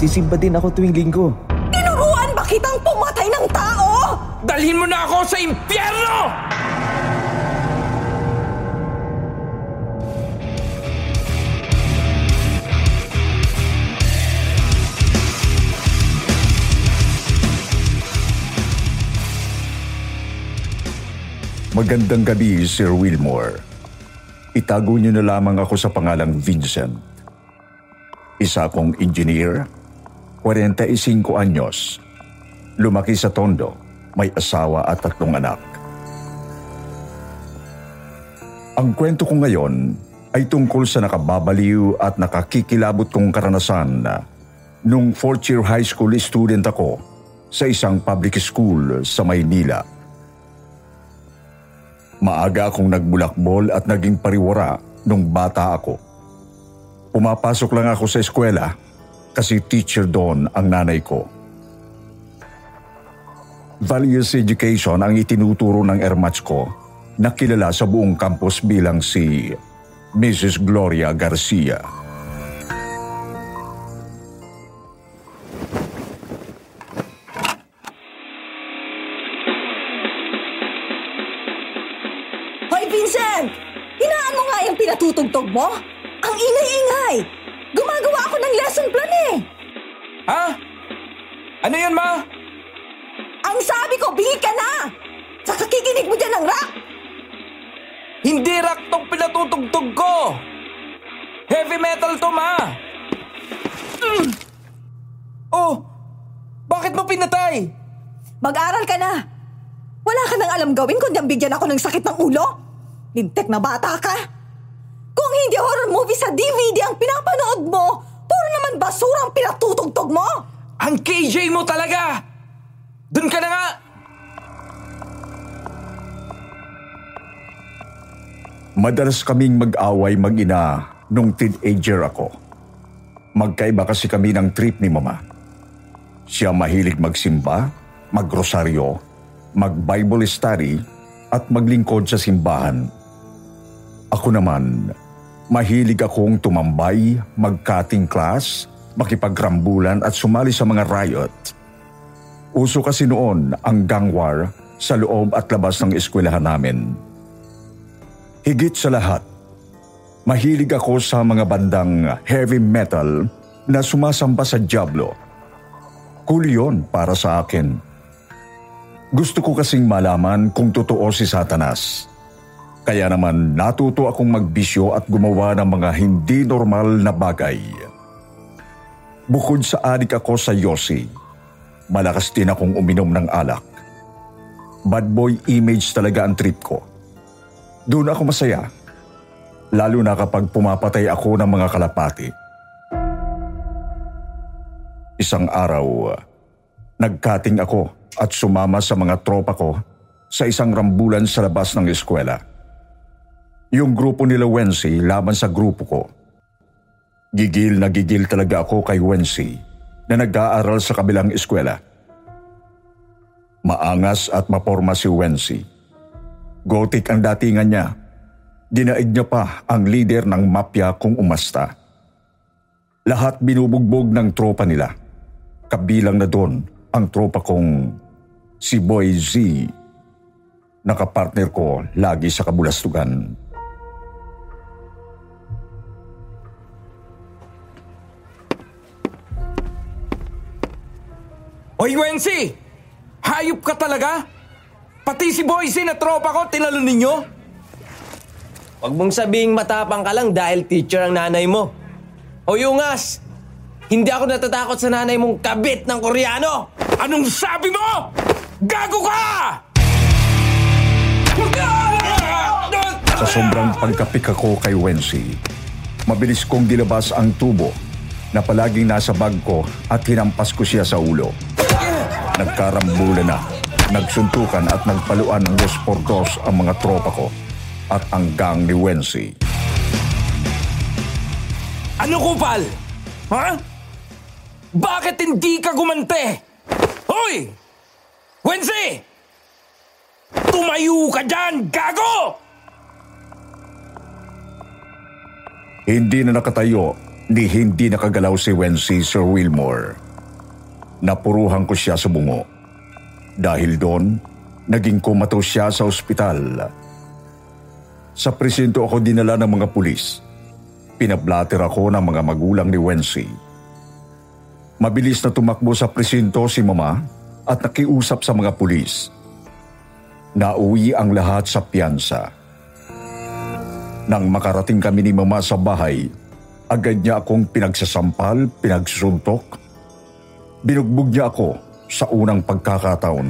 Sisimba din ako tuwing linggo. Tinuruan ba kitang pumatay ng tao? Dalhin mo na ako sa impyerno! Magandang gabi, Sir Wilmore. Itago niyo na lamang ako sa pangalang Vincent. Isa akong engineer, 45 anyos. Lumaki sa Tondo, may asawa at tatlong anak. Ang kwento ko ngayon ay tungkol sa nakababaliw at nakakikilabot kong karanasan nung fourth year high school student ako sa isang public school sa Maynila. Maaga akong nagbulakbol at naging pariwara nung bata ako. Pumapasok lang ako sa eskwela kasi teacher doon ang nanay ko. Values education ang itinuturo ng ermats ko na kilala sa buong campus bilang si Mrs. Gloria Garcia. Hoy, Vincent! Hinaan mo nga yung pinatutugtog mo? Ang ingay-ingay! Gumagawa ako ng lesson plan eh! Ha? Ano yun, ma? Ang sabi ko, bingi ka na! Sa kakikinig mo dyan ng rock! Hindi rock tong pinatutugtog ko! Heavy metal to, ma! Mm. Oh! Bakit mo pinatay? Mag-aral ka na! Wala ka nang alam gawin kundi ang bigyan ako ng sakit ng ulo? Lintek na bata ka! Kung hindi horror movie sa DVD ang pinapanood mo, puro naman basura ang pinatutugtog mo! Ang KJ mo talaga! Doon ka na nga! Madalas kaming mag-away mag-ina nung teenager ako. Magkaiba kasi kami ng trip ni mama. Siya mahilig magsimba, magrosaryo, mag-Bible study at maglingkod sa simbahan. Ako naman, mahilig akong tumambay, mag-cutting class, makipagrambulan at sumali sa mga riot. Uso kasi noon ang gang war sa loob at labas ng eskwelahan namin. Higit sa lahat, mahilig ako sa mga bandang heavy metal na sumasamba sa Diablo. Cool yun para sa akin. Gusto ko kasing malaman kung totoo si Satanas. Kaya naman natuto akong magbisyo at gumawa ng mga hindi normal na bagay. Bukod sa adik ako sa Yossi, malakas din akong uminom ng alak. Bad boy image talaga ang trip ko. Doon ako masaya. Lalo na kapag pumapatay ako ng mga kalapati. Isang araw, nagkating ako at sumama sa mga tropa ko sa isang rambulan sa labas ng eskwela. Yung grupo nila Wensi laban sa grupo ko. Gigil na gigil talaga ako kay Wensi na nag-aaral sa kabilang eskwela. Maangas at maporma si Wensi. Gothic ang datingan niya. Dinaig niya pa ang leader ng mafia kung umasta. Lahat binubugbog ng tropa nila. Kabilang na doon ang tropa kong si Boy Z. Nakapartner ko lagi sa kabulastugan. Oy, Wensi! Hayop ka talaga? Pati si Boysi na tropa ko, tinalo ninyo? Huwag mong sabing matapang ka lang dahil teacher ang nanay mo. O Yungas, hindi ako natatakot sa nanay mong kabit ng Koreano! Anong sabi mo? Gago ka! Sa sobrang pagkapik ako kay Wensi, Mabilis kong dilabas ang tubo na palaging nasa bag ko at hinampas ko siya sa ulo. Nagkarambulan na, nagsuntukan at nagpaluan ng dos por dos ang mga tropa ko at ang gang ni Wensi. Ano kupal? Ha? Bakit hindi ka gumante? Hoy! Wensi! Tumayo ka dyan, gago! Hindi na nakatayo ni hindi nakagalaw si Wensi Sir Wilmore. Napuruhan ko siya sa bungo. Dahil doon, naging kumato siya sa ospital. Sa presinto ako dinala ng mga pulis. Pinablater ako ng mga magulang ni Wensi. Mabilis na tumakbo sa presinto si mama at nakiusap sa mga pulis. Nauwi ang lahat sa piyansa. Nang makarating kami ni mama sa bahay, agad niya akong pinagsasampal, pinagsuntok. Binugbog niya ako sa unang pagkakataon.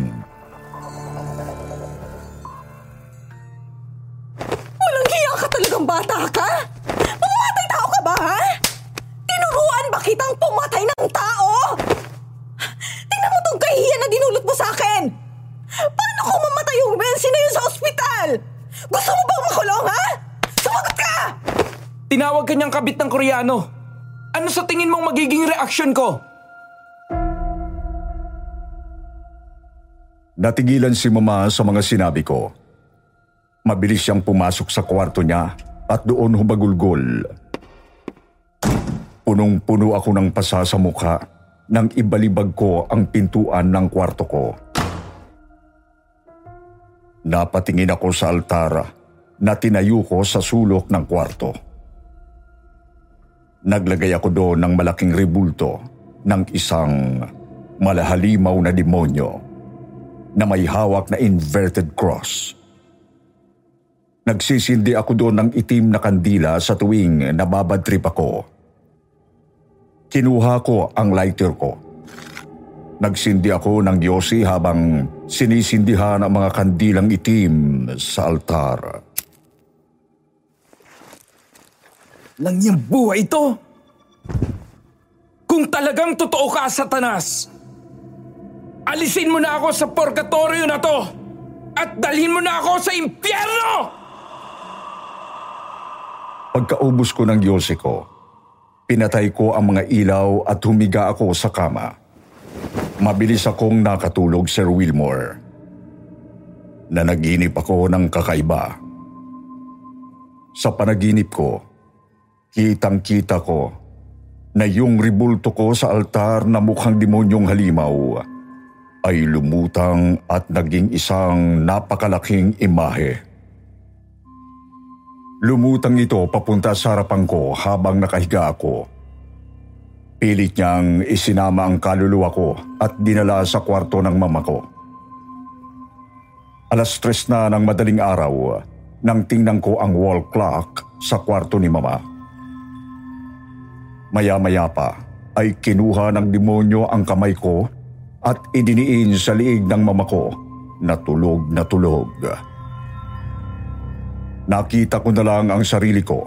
Walang hiya ka talagang bata ka? Mamamatay tao ka ba, ha? Tinuruan ba kitang pumatay ng tao? Tingnan mo tong kahihiyan na dinulot mo sa akin! Paano kung mamatay yung Bensi na yun sa ospital? Gusto mo bang makulong, ha? Sumagot ka! Tinawag ka niyang kabit ng Koreano. Ano sa tingin mong magiging reaksyon ko? Natigilan si mama sa mga sinabi ko. Mabilis siyang pumasok sa kwarto niya at doon humagulgol. Punong-puno ako ng pasa sa mukha nang ibalibag ko ang pintuan ng kwarto ko. Napatingin ako sa altar na tinayo ko sa sulok ng kwarto. Naglagay ako doon ng malaking rebulto ng isang malahalimaw na demonyo na may hawak na inverted cross. Nagsisindi ako doon ng itim na kandila sa tuwing nababadtrip ako. Kinuha ko ang lighter ko. Nagsindi ako ng yosi habang sinisindihan ang mga kandilang itim sa altar. Lang yung buhay ito. Kung talagang totoo ka, Satanas, alisin mo na ako sa purgatorio na to at dalhin mo na ako sa impyerno! Pagkaubos ko ng yosi ko, pinatay ko ang mga ilaw at humiga ako sa kama. Mabilis akong nakatulog, Sir Wilmore. Nanaginip ako ng kakaiba. Sa panaginip ko, kitang-kita ko na yung ribulto ko sa altar na mukhang demonyong halimaw ay lumutang at naging isang napakalaking imahe. Lumutang ito papunta sa harapan ko habang nakahiga ako. Pilit niyang isinama ang kaluluwa ko at dinala sa kwarto ng mama ko. Alas tres na ng madaling araw nang tingnan ko ang wall clock sa kwarto ni mama. Maya-maya pa ay kinuha ng demonyo ang kamay ko at idiniin sa liig ng mama ko na tulog na tulog. Nakita ko na lang ang sarili ko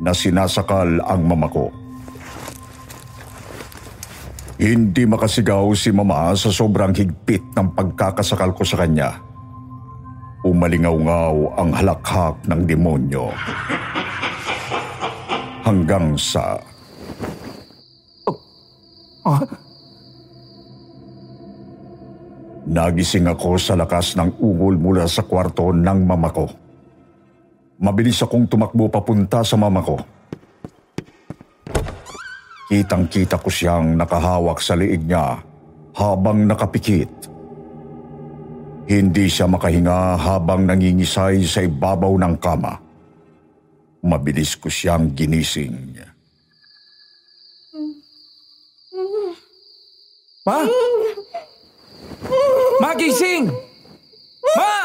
na sinasakal ang mama ko. Hindi makasigaw si mama sa sobrang higpit ng pagkakasakal ko sa kanya. Umalingaw-ngaw ang halakhak ng demonyo. Hanggang sa Nagising ako sa lakas ng ungol mula sa kwarto ng mama ko. Mabilis akong tumakbo papunta sa mama ko. Kitang-kita ko siyang nakahawak sa liig niya habang nakapikit. Hindi siya makahinga habang nangingisay sa ibabaw ng kama. Mabilis ko siyang ginising. Ma! Magising! Ma!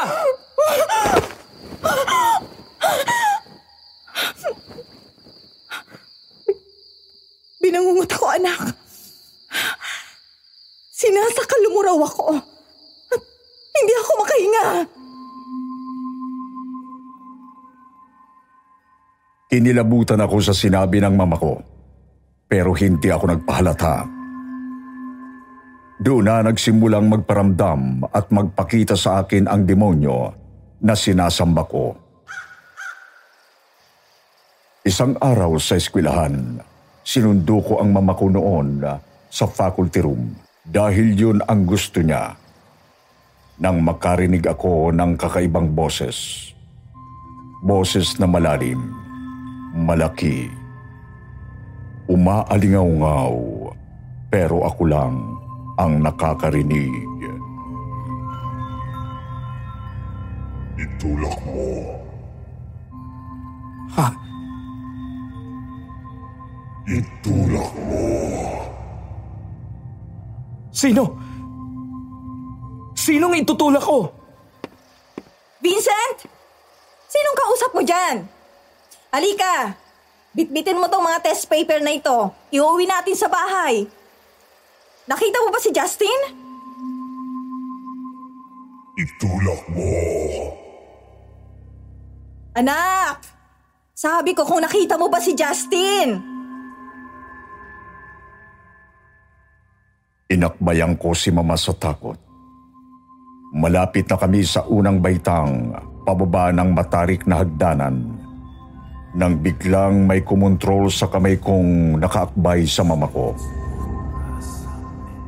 Binangungot ako, anak. Sinasakal mo raw ako. At hindi ako makahinga. Kinilabutan ako sa sinabi ng mama ko, pero hindi ako nagpahalata. Doon na nagsimulang magparamdam at magpakita sa akin ang demonyo na sinasamba ko. Isang araw sa eskwelahan, sinundo ko ang mama ko noon sa faculty room dahil yun ang gusto niya. Nang makarinig ako ng kakaibang boses. Boses na malalim, malaki, umaalingaw-ngaw, pero ako lang ang nakakarinig. Itulak mo. Ha? Itulak mo. Sino? Sinong itutulak ko? Vincent! Sinong kausap mo dyan? Halika! Bitbitin mo tong mga test paper na ito. Iuwi natin sa bahay. Nakita mo ba si Justin? Itulak mo. Anak! Sabi ko kung nakita mo ba si Justin? Inakbayan ko si mama sa takot. Malapit na kami sa unang baitang pababa ng matarik na hagdanan nang biglang may kumontrol sa kamay kong nakaakbay sa mama ko.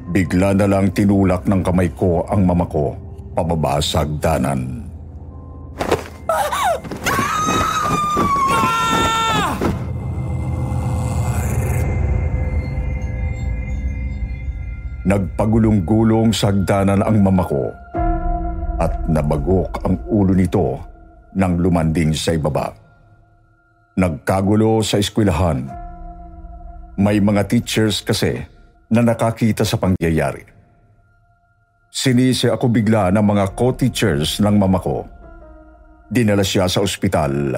Bigla na lang tinulak ng kamay ko ang mama ko pababa sa hagdanan. Nagpagulong-gulong sa hagdanan ang mama ko at nabagok ang ulo nito nang lumanding sa ibaba. Nagkagulo sa eskwelahan. May mga teachers kasi na nakakita sa pangyayari. Sinisi ako bigla ng mga co-teachers ng mama ko. Dinala siya sa ospital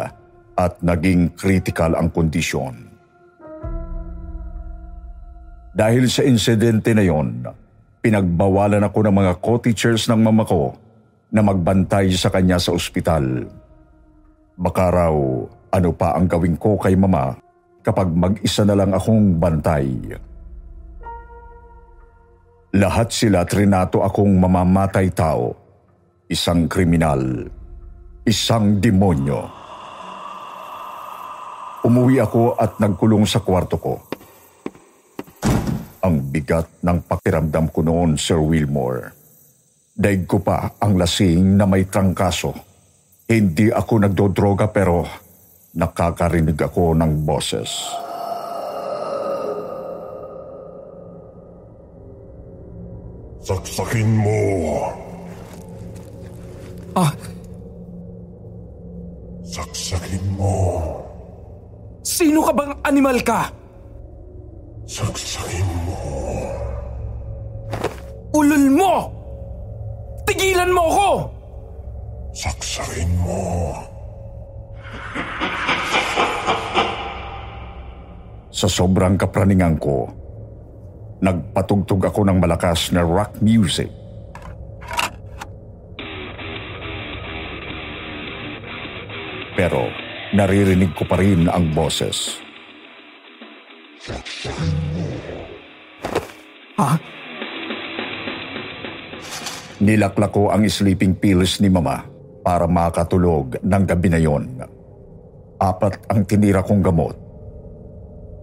at naging critical ang kondisyon. Dahil sa insidente na yon, pinagbawalan ako ng mga co-teachers ng mama ko na magbantay sa kanya sa ospital. Baka raw ano pa ang gawin ko kay mama kapag mag-isa na lang akong bantay. Lahat sila trinato akong mamamatay tao, isang kriminal, isang demonyo. Umuwi ako at nagkulong sa kwarto ko. Ang bigat ng pakiramdam ko noon, Sir Wilmore. Daig ko pa ang lasing na may trangkaso. Hindi ako nagdodroga pero nakakarinig ako ng boses. Saksakin mo. Ah, Saksakin mo. sino ka bang animal ka? Saksakin mo. Ulol mo! Tigilan mo ako! Saksakin mo. Sa sobrang kapraningan ko, nagpatugtog ako ng malakas na rock music. Pero naririnig ko pa rin ang boses. Ha? Nilaklak ko ang sleeping pills ni mama para makatulog ng gabi na yon. Apat ang tinira kong gamot.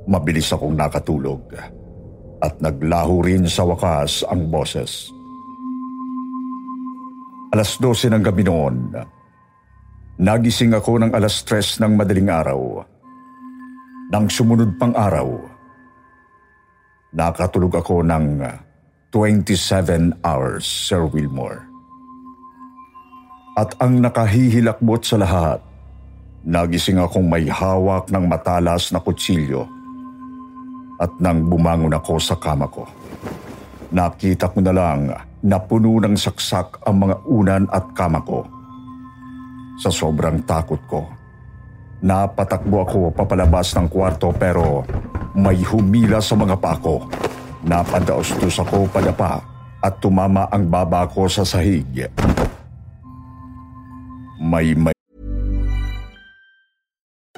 Mabilis akong nakatulog at naglaho rin sa wakas ang boses. Alas 12 ng gabi noon, nagising ako ng alas 3 ng madaling araw. Nang sumunod pang araw, nakatulog ako ng 27 hours, Sir Wilmore. At ang nakahihilakbot sa lahat, nagising akong may hawak ng matalas na kutsilyo at nang bumangon ako sa kama ko. Nakita ko na lang na puno ng saksak ang mga unan at kama ko. Sa sobrang takot ko, napatakbo ako papalabas ng kwarto pero may humila sa mga pako. Napadaos-dos ako padapa at tumama ang baba ko sa sahig. May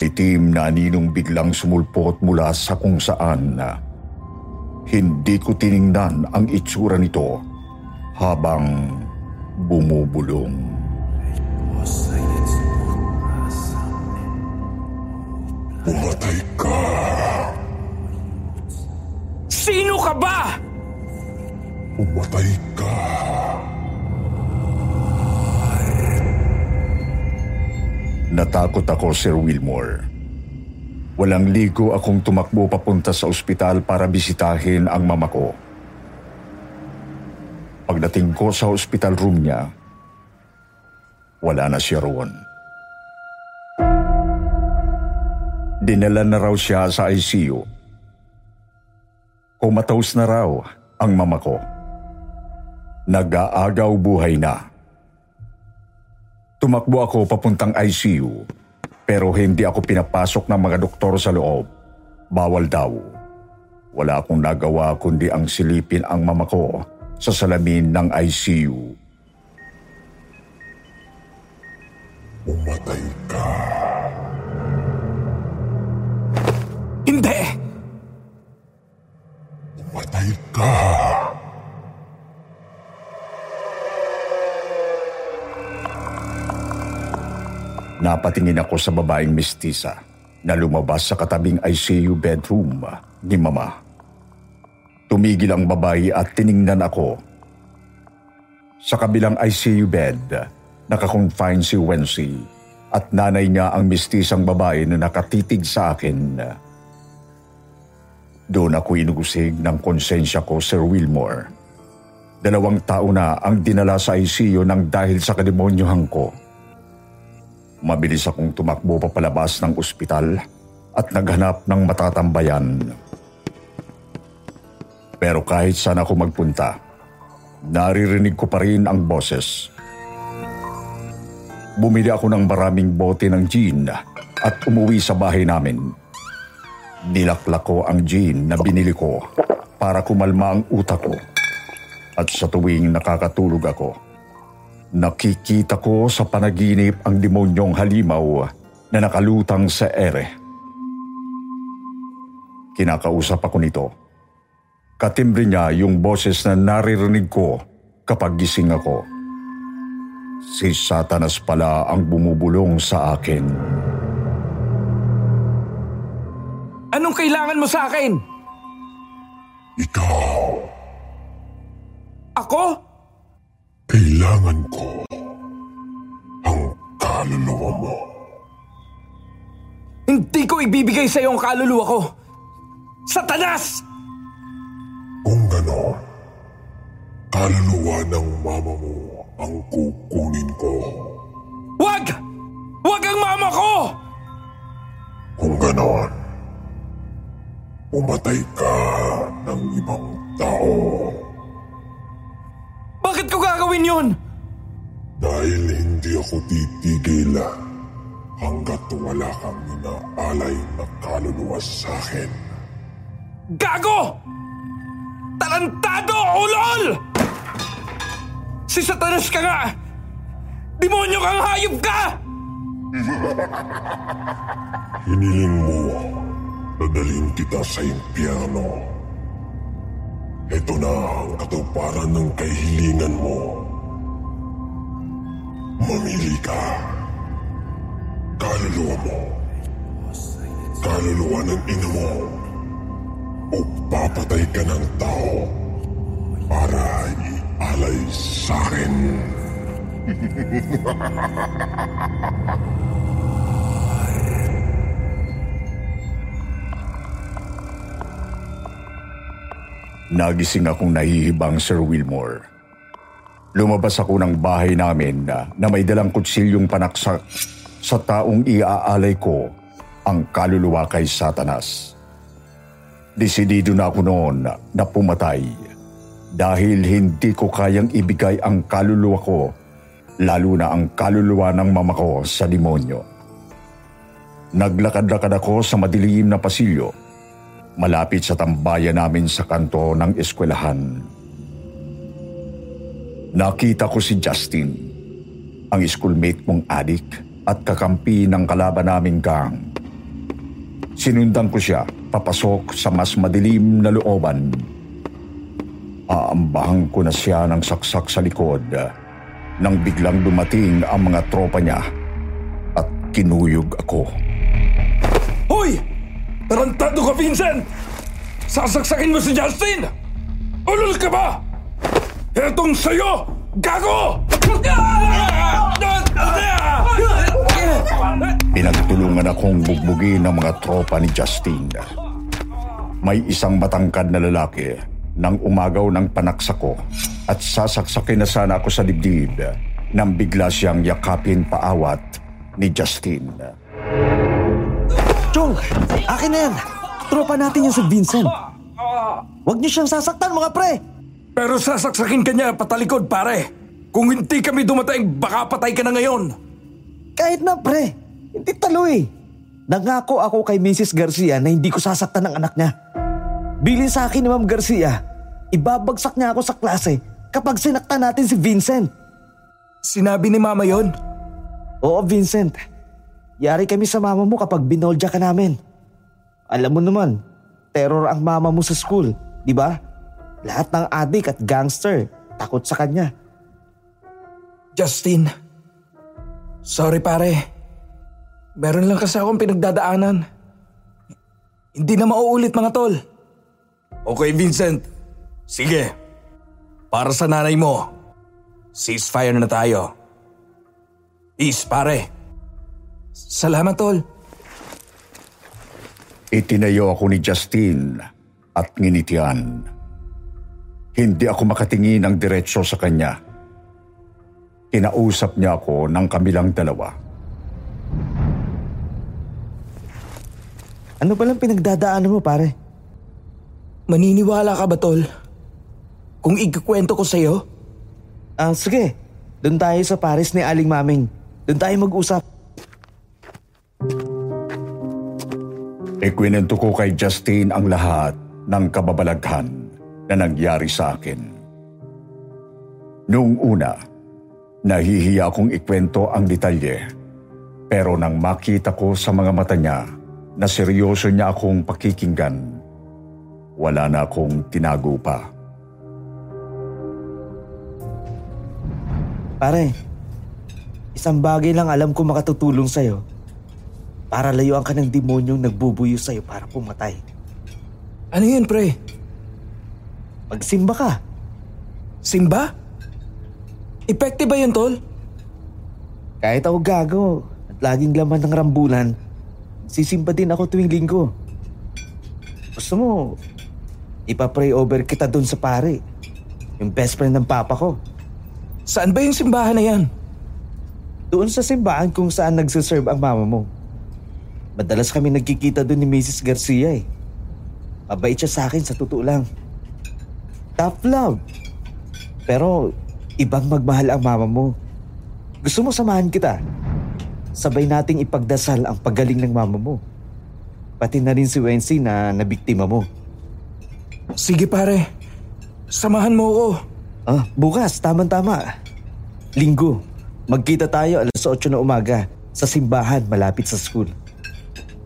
Itim na ninong biglang sumulpot mula sa kung saan na hindi ko tiningnan ang itsura nito habang bumubulong. Pumatay ka. Sino ka ba? Pumatay ka. Natakot ako, Sir Wilmore. Walang ligo akong tumakbo papunta sa ospital para bisitahin ang mama ko. Pagdating ko sa hospital room niya, wala na siya roon. Dinala na raw siya sa ICU. Kumatose na raw ang mama ko. Nag-aagaw buhay na. Tumakbo ako papuntang ICU pero hindi ako pinapasok ng mga doktor sa loob. Bawal daw. Wala akong nagawa kundi ang silipin ang mama ko sa salamin ng ICU. Pumatay ka. Hindi! Pumatay ka. Napatingin ako sa babaeng mistisa na lumabas sa katabing ICU bedroom ni Mama. Tumigil ang babae at tiningnan ako. Sa kabilang ICU bed, nakakonfine si Wency at nanay niya ang mistisang babae na nakatitig sa akin. Doon ako inugusig ng konsensya ko, Sir Wilmore. Dalawang tao na ang dinala sa ICU nang dahil sa kademonyohan ko. Mabilis akong tumakbo papalabas ng ospital at naghanap ng matatambayan. Pero kahit saan ako magpunta, naririnig ko pa rin ang boses. Bumili ako ng maraming bote ng gin at umuwi sa bahay namin. Nilaklak ko ang gin na binili ko para kumalma ang utak ko. At sa tuwing nakakatulog ako, Nakikita ko sa panaginip ang demonyong halimaw na nakalutang sa ere. Kinakausap ako nito. Katimbre niya yung boses na naririnig ko kapag gising ako. Si Satanas pala ang bumubulong sa akin. Anong kailangan mo sa akin? Ikaw. Ako? Kailangan ko ang kaluluwa mo. Hindi ko ibibigay sa iyo ang kaluluwa ko. Satanas! Kung ganon, kaluluwa ng mama mo ang kukunin ko. Wag! Wag ang mama ko! Kung ganon, umatay ka ng ibang tao. Gagawin yun? Dahil hindi ako titigil hanggat wala kang inaalay na kaluluwa sa akin. Gago! Tarantado, ulol! Si Satanas ka nga! Demonyo kang hayop ka! Hiniling mo, dadalhin kita sa impyerno. Ito na ang katuparan ng kahilingan mo. Mamili ka. kaluluwa mo. Kaluluwa ng ina mo. O papatay ka ng tao para ialay sa akin. Nagising akong nahihibang Sir Wilmore. Lumabas ako ng bahay namin na, na may dalang kutsilyong panaksak sa taong iaalay ko ang kaluluwa kay Satanas. Desidido na ako noon na pumatay dahil hindi ko kayang ibigay ang kaluluwa ko lalo na ang kaluluwa ng mama ko sa demonyo. Naglakad-lakad ako sa madilim na pasilyo malapit sa tambayan namin sa kanto ng eskwelahan. Nakita ko si Justin, ang schoolmate kong adik at kakampi ng kalaban naming gang. Sinundan ko siya papasok sa mas madilim na looban. Aambahan ko na siya ng saksak sa likod nang biglang dumating ang mga tropa niya at kinuyog ako. Hoy! Tarantado ka, Vincent! Sasaksakin mo si Justin! Ulol ka ba? Etong sa'yo! Gago! Pinagtulungan akong bugbugin ng mga tropa ni Justin. May isang matangkad na lalaki nang umagaw ng panaksa ko at sasaksakin na sana ako sa dibdib nang bigla siyang yakapin paawat ni Justin. Chong, akin na yan. Tropa natin yung si Vincent. Huwag niyo siyang sasaktan mga pre. Pero sasaksakin ka niya patalikod, pare. Kung hindi kami dumating, baka patay ka na ngayon. Kahit na pre, hindi talo eh. Nangako ako kay Mrs. Garcia na hindi ko sasaktan ng anak niya. Bilin sa akin ni Ma'am Garcia, ibabagsak niya ako sa klase kapag sinaktan natin si Vincent. Sinabi ni Mama yon? Oo, Vincent. Yari kami sa mama mo kapag binolja ka namin. Alam mo naman, terror ang mama mo sa school, di ba? Lahat ng adik at gangster takot sa kanya. Justin, sorry pare. Meron lang kasi akong pinagdadaanan. Hindi na mauulit mga tol. Okay Vincent, sige. Para sa nanay mo, ceasefire na tayo. Peace pare. Salamat tol. Itinayo ako ni Justin at nginitian. Hindi ako makatingin ng diretsyo sa kanya. Kinausap niya ako ng kamilang dalawa. Ano palang pinagdadaanan mo pare? Maniniwala ka ba tol? Kung ikakwento ko sa'yo? Ah, sige. Doon tayo sa Paris ni Aling Maming. Doon tayo mag-usap. Ikwinento ko kay Justin ang lahat ng kababalaghan na nangyari sa akin. Noong una, nahihiya akong ikwento ang detalye. Pero nang makita ko sa mga mata niya na seryoso niya akong pakikinggan, wala na akong tinago pa. Pare, isang bagay lang alam ko makatutulong sa'yo para layuan ka ng demonyong nagbubuyo sa'yo para pumatay. Ano yun, pre? Magsimba ka. Simba? Effective ba yun, tol? Kahit ako gago at laging laman ng rambulan, sisimba din ako tuwing linggo. Gusto mo, ipapray over kita dun sa pare. Yung best friend ng papa ko. Saan ba yung simbahan na yan? Doon sa simbahan kung saan nagsiserve ang mama mo. Madalas kami nagkikita doon ni Mrs. Garcia eh. Mabait siya sa akin sa totoo lang. Tough love. Pero ibang magmahal ang mama mo. Gusto mo samahan kita? Sabay nating ipagdasal ang paggaling ng mama mo. Pati na rin si Wency na nabiktima mo. Sige pare, samahan mo ako. Ah, bukas, tama-tama. Linggo, magkita tayo alas 8 na umaga sa simbahan malapit sa school.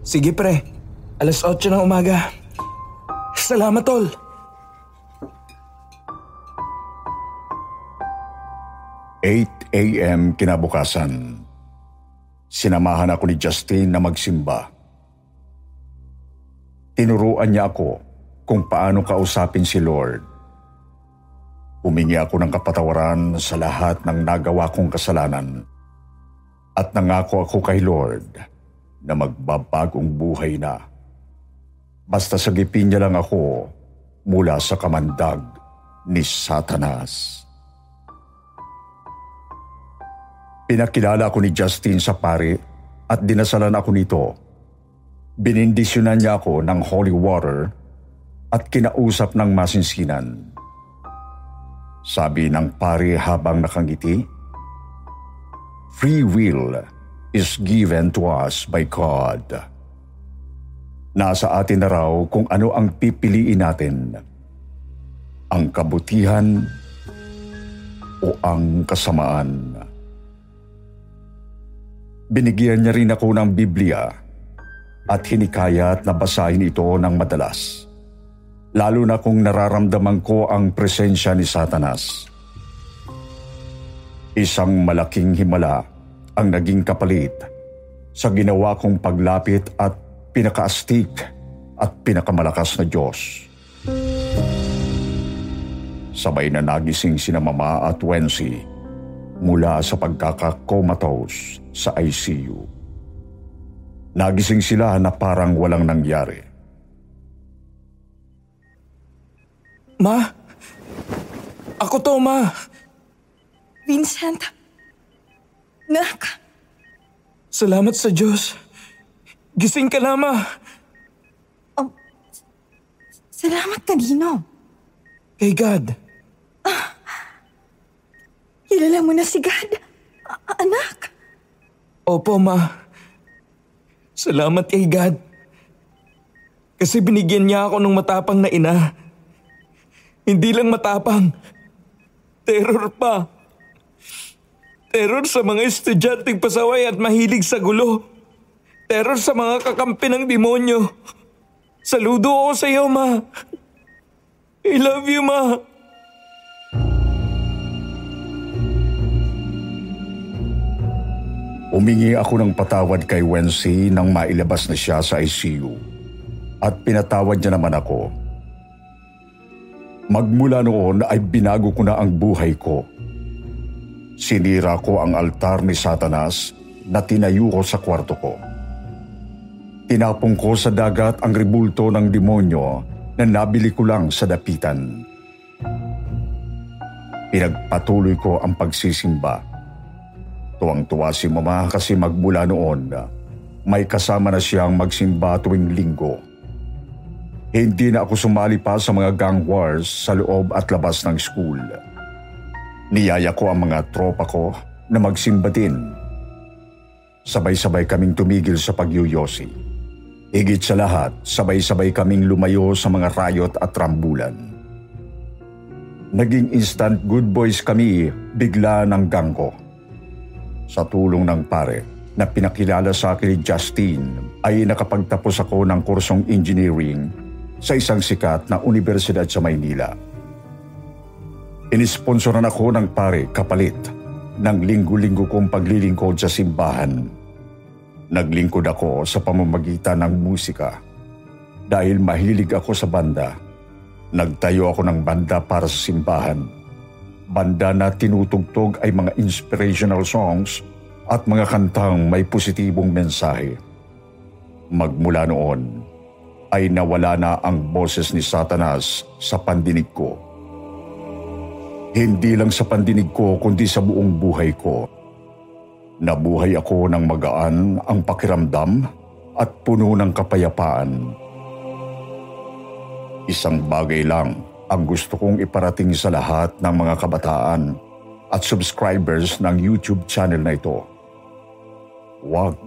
Sige pre, alas 8 ng umaga. Salamat tol. Eight a.m. kinabukasan. Sinamahan ako ni Justin na magsimba. Tinuruan niya ako kung paano kausapin si Lord. Humingi ako ng kapatawaran sa lahat ng nagawa kong kasalanan at nangako ako kay Lord na magbabagong buhay na. Basta sagipin niya lang ako mula sa kamandag ni Satanas. Pinakilala ako ni Justin sa pari at dinasalan ako nito. Binindisyonan niya ako ng holy water at kinausap ng masinsinan. Sabi ng pari habang nakangiti, Free will is given to us by God. Nasa atin na raw kung ano ang pipiliin natin. Ang kabutihan o ang kasamaan. Binigyan niya rin ako ng Biblia at hinikayat na basahin ito ng madalas. Lalo na kung nararamdaman ko ang presensya ni Satanas. Isang malaking himala ang naging kapalit sa ginawa kong paglapit at pinakaastik at pinakamalakas na Diyos. Sabay na nagising sina Mama at Wensi mula sa pagkakakomatose sa ICU. Nagising sila na parang walang nangyari. Ma? Ako to, ma. Vincent. Nak. Salamat sa Diyos. Gising ka na, ma. Salamat kanino. Kay God. Kilala mo na si God. A- anak. Opo, ma. Salamat kay God. Kasi binigyan niya ako ng matapang na ina. Hindi lang matapang. Terror pa. Terror sa mga estudyanteng pasaway at mahilig sa gulo. Terror sa mga kakampi ng demonyo. Saludo ako sa iyo, ma. I love you, ma. Umingi ako ng patawad kay Wensi nang mailabas na siya sa ICU. At pinatawad niya naman ako. Magmula noon ay binago ko na ang buhay ko. Sinira ko ang altar ni Satanas na tinayo ko sa kwarto ko. Tinapong ko sa dagat ang ribulto ng demonyo na nabili ko lang sa dapitan. Pinagpatuloy ko ang pagsisimba. Tuwang-tuwa si mama kasi magmula noon, may kasama na siyang magsimba tuwing linggo. Hindi na ako sumali pa sa mga gang wars sa loob at labas ng school. Niyaya ko ang mga tropa ko na magsimba din. Sabay-sabay kaming tumigil sa pagyuyosi. Higit sa lahat, sabay-sabay kaming lumayo sa mga rayot at rambulan. Naging instant good boys kami bigla ng gang ko. Sa tulong ng pare na pinakilala sa akin ni Justin ay nakapagtapos ako ng kursong engineering sa isang sikat na universidad sa Maynila. Inisponsoran ako ng pare kapalit ng linggo-linggo kong paglilingkod sa simbahan. Naglingkod ako sa pamamagitan ng musika. Dahil mahilig ako sa banda, nagtayo ako ng banda para sa simbahan. Banda na tinutugtog ay mga inspirational songs at mga kantang may positibong mensahe. Magmula noon, ay nawala na ang boses ni Satanas sa pandinig ko. Hindi lang sa pandinig ko kundi sa buong buhay ko. Nabuhay ako ng magaan ang pakiramdam at puno ng kapayapaan. Isang bagay lang ang gusto kong iparating sa lahat ng mga kabataan at subscribers ng YouTube channel na ito. Huwag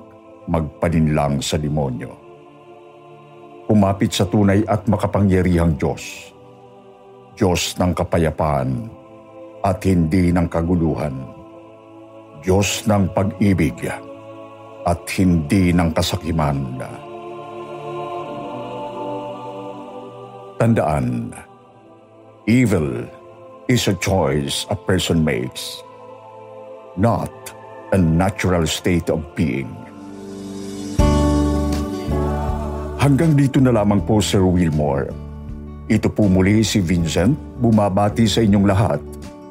magpaninlang sa demonyo. Kumapit sa tunay at makapangyarihang Diyos. Diyos ng kapayapaan at hindi ng kaguluhan. Diyos ng pag-ibig at hindi ng kasakiman. Tandaan, evil is a choice a person makes, not a natural state of being. Hanggang dito na lamang po Sir Wilmore. Ito po muli si Vincent bumabati sa inyong lahat